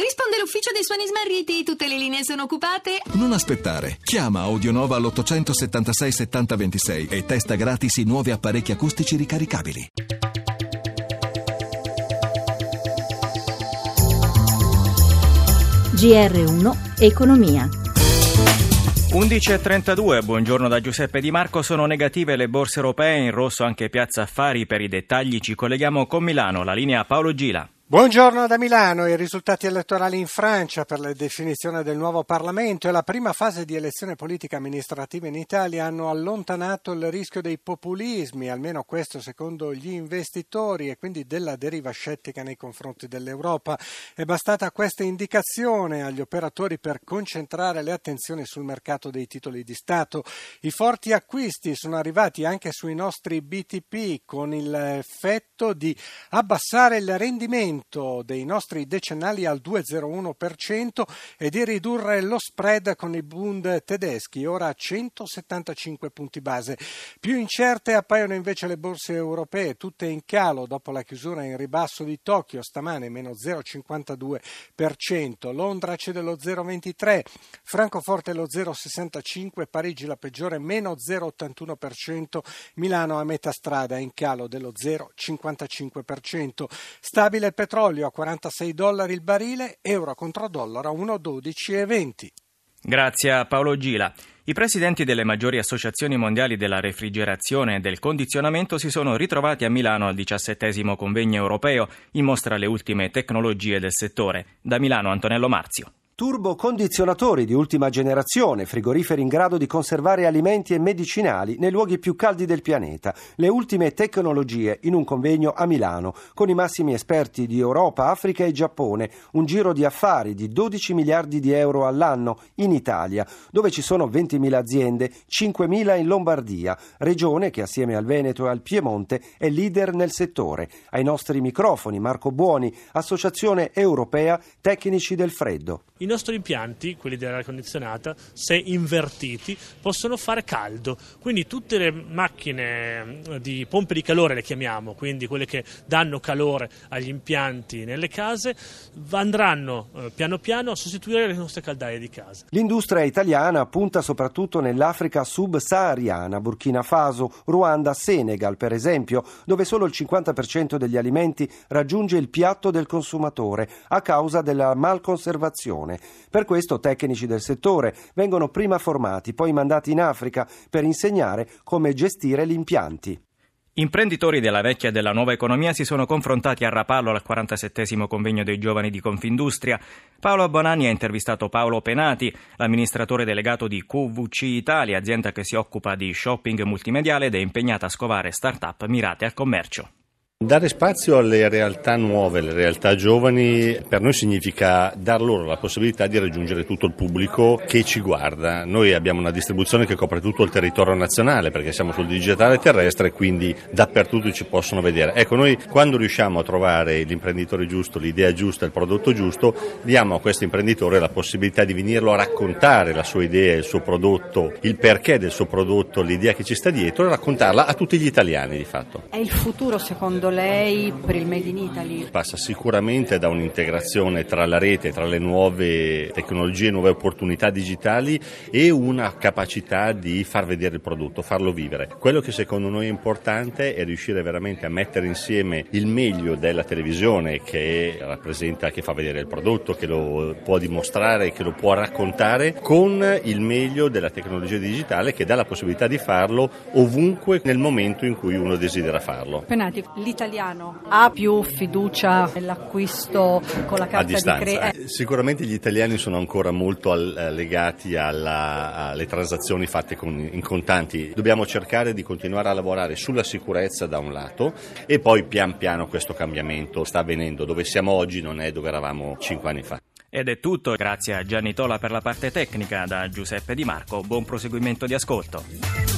Risponde l'ufficio dei suoni smarriti, tutte le linee sono occupate. Non aspettare. Chiama Audionova all'876 7026 e testa gratis i nuovi apparecchi acustici ricaricabili. GR1 Economia. 11.32, buongiorno da Giuseppe Di Marco, sono negative le borse europee, in rosso anche Piazza Affari, per i dettagli ci colleghiamo con Milano, la linea Paolo Gila. Buongiorno da Milano. I risultati elettorali in Francia per la definizione del nuovo Parlamento e la prima fase di elezione politica amministrativa in Italia hanno allontanato il rischio dei populismi, almeno questo secondo gli investitori e quindi della deriva scettica nei confronti dell'Europa. È bastata questa indicazione agli operatori per concentrare le attenzioni sul mercato dei titoli di Stato. I forti acquisti sono arrivati anche sui nostri BTP con l'effetto di abbassare il rendimento aumento dei nostri decennali al 2,01% e di ridurre lo spread con i Bund tedeschi, ora a 175 punti base. Più incerte appaiono invece le borse europee, tutte in calo dopo la chiusura in ribasso di Tokyo, stamane meno 0,52%, Londra cede lo 0,23%, Francoforte lo 0,65%, Parigi la peggiore meno 0,81%, Milano a metà strada in calo dello 0,55%. Stabile il petrolio a 46 dollari il barile, euro contro dollaro a 1,12,20. Grazie a Paolo Gila. I presidenti delle maggiori associazioni mondiali della refrigerazione e del condizionamento si sono ritrovati a Milano al diciassettesimo convegno europeo in mostra le ultime tecnologie del settore. Da Milano Antonello Marzio turbocondizionatori di ultima generazione, frigoriferi in grado di conservare alimenti e medicinali nei luoghi più caldi del pianeta, le ultime tecnologie in un convegno a Milano, con i massimi esperti di Europa, Africa e Giappone, un giro di affari di 12 miliardi di euro all'anno in Italia, dove ci sono 20.000 aziende, 5.000 in Lombardia, regione che assieme al Veneto e al Piemonte è leader nel settore. Ai nostri microfoni Marco Buoni, Associazione Europea Tecnici del Freddo. In nostri impianti, quelli dell'aria condizionata, se invertiti, possono fare caldo. Quindi tutte le macchine eh, di pompe di calore, le chiamiamo, quindi quelle che danno calore agli impianti nelle case, andranno eh, piano piano a sostituire le nostre caldaie di casa. L'industria italiana punta soprattutto nell'Africa subsahariana, Burkina Faso, Ruanda, Senegal, per esempio, dove solo il 50% degli alimenti raggiunge il piatto del consumatore a causa della malconservazione. Per questo tecnici del settore vengono prima formati, poi mandati in Africa per insegnare come gestire gli impianti. Imprenditori della vecchia e della nuova economia si sono confrontati a Rapallo al 47 convegno dei giovani di Confindustria. Paolo Bonanni ha intervistato Paolo Penati, l'amministratore delegato di QVC Italia, azienda che si occupa di shopping multimediale ed è impegnata a scovare start-up mirate al commercio. Dare spazio alle realtà nuove, alle realtà giovani, per noi significa dar loro la possibilità di raggiungere tutto il pubblico che ci guarda. Noi abbiamo una distribuzione che copre tutto il territorio nazionale perché siamo sul digitale terrestre e quindi dappertutto ci possono vedere. Ecco, noi quando riusciamo a trovare l'imprenditore giusto, l'idea giusta, il prodotto giusto, diamo a questo imprenditore la possibilità di venirlo a raccontare la sua idea, il suo prodotto, il perché del suo prodotto, l'idea che ci sta dietro e raccontarla a tutti gli italiani di fatto. È il futuro secondo lei per il Made in Italy? Passa sicuramente da un'integrazione tra la rete, tra le nuove tecnologie, nuove opportunità digitali e una capacità di far vedere il prodotto, farlo vivere. Quello che secondo noi è importante è riuscire veramente a mettere insieme il meglio della televisione che rappresenta, che fa vedere il prodotto, che lo può dimostrare, che lo può raccontare, con il meglio della tecnologia digitale che dà la possibilità di farlo ovunque nel momento in cui uno desidera farlo. Penati, l'italiano ha più fiducia nell'acquisto con la carta di credito? Eh, sicuramente gli italiani sono ancora molto al, eh, legati alla, alle transazioni fatte con, in contanti. Dobbiamo cercare di continuare a lavorare sulla sicurezza da un lato e poi pian piano questo cambiamento sta avvenendo. Dove siamo oggi non è dove eravamo cinque anni fa. Ed è tutto, grazie a Gianni Tola per la parte tecnica, da Giuseppe Di Marco, buon proseguimento di ascolto.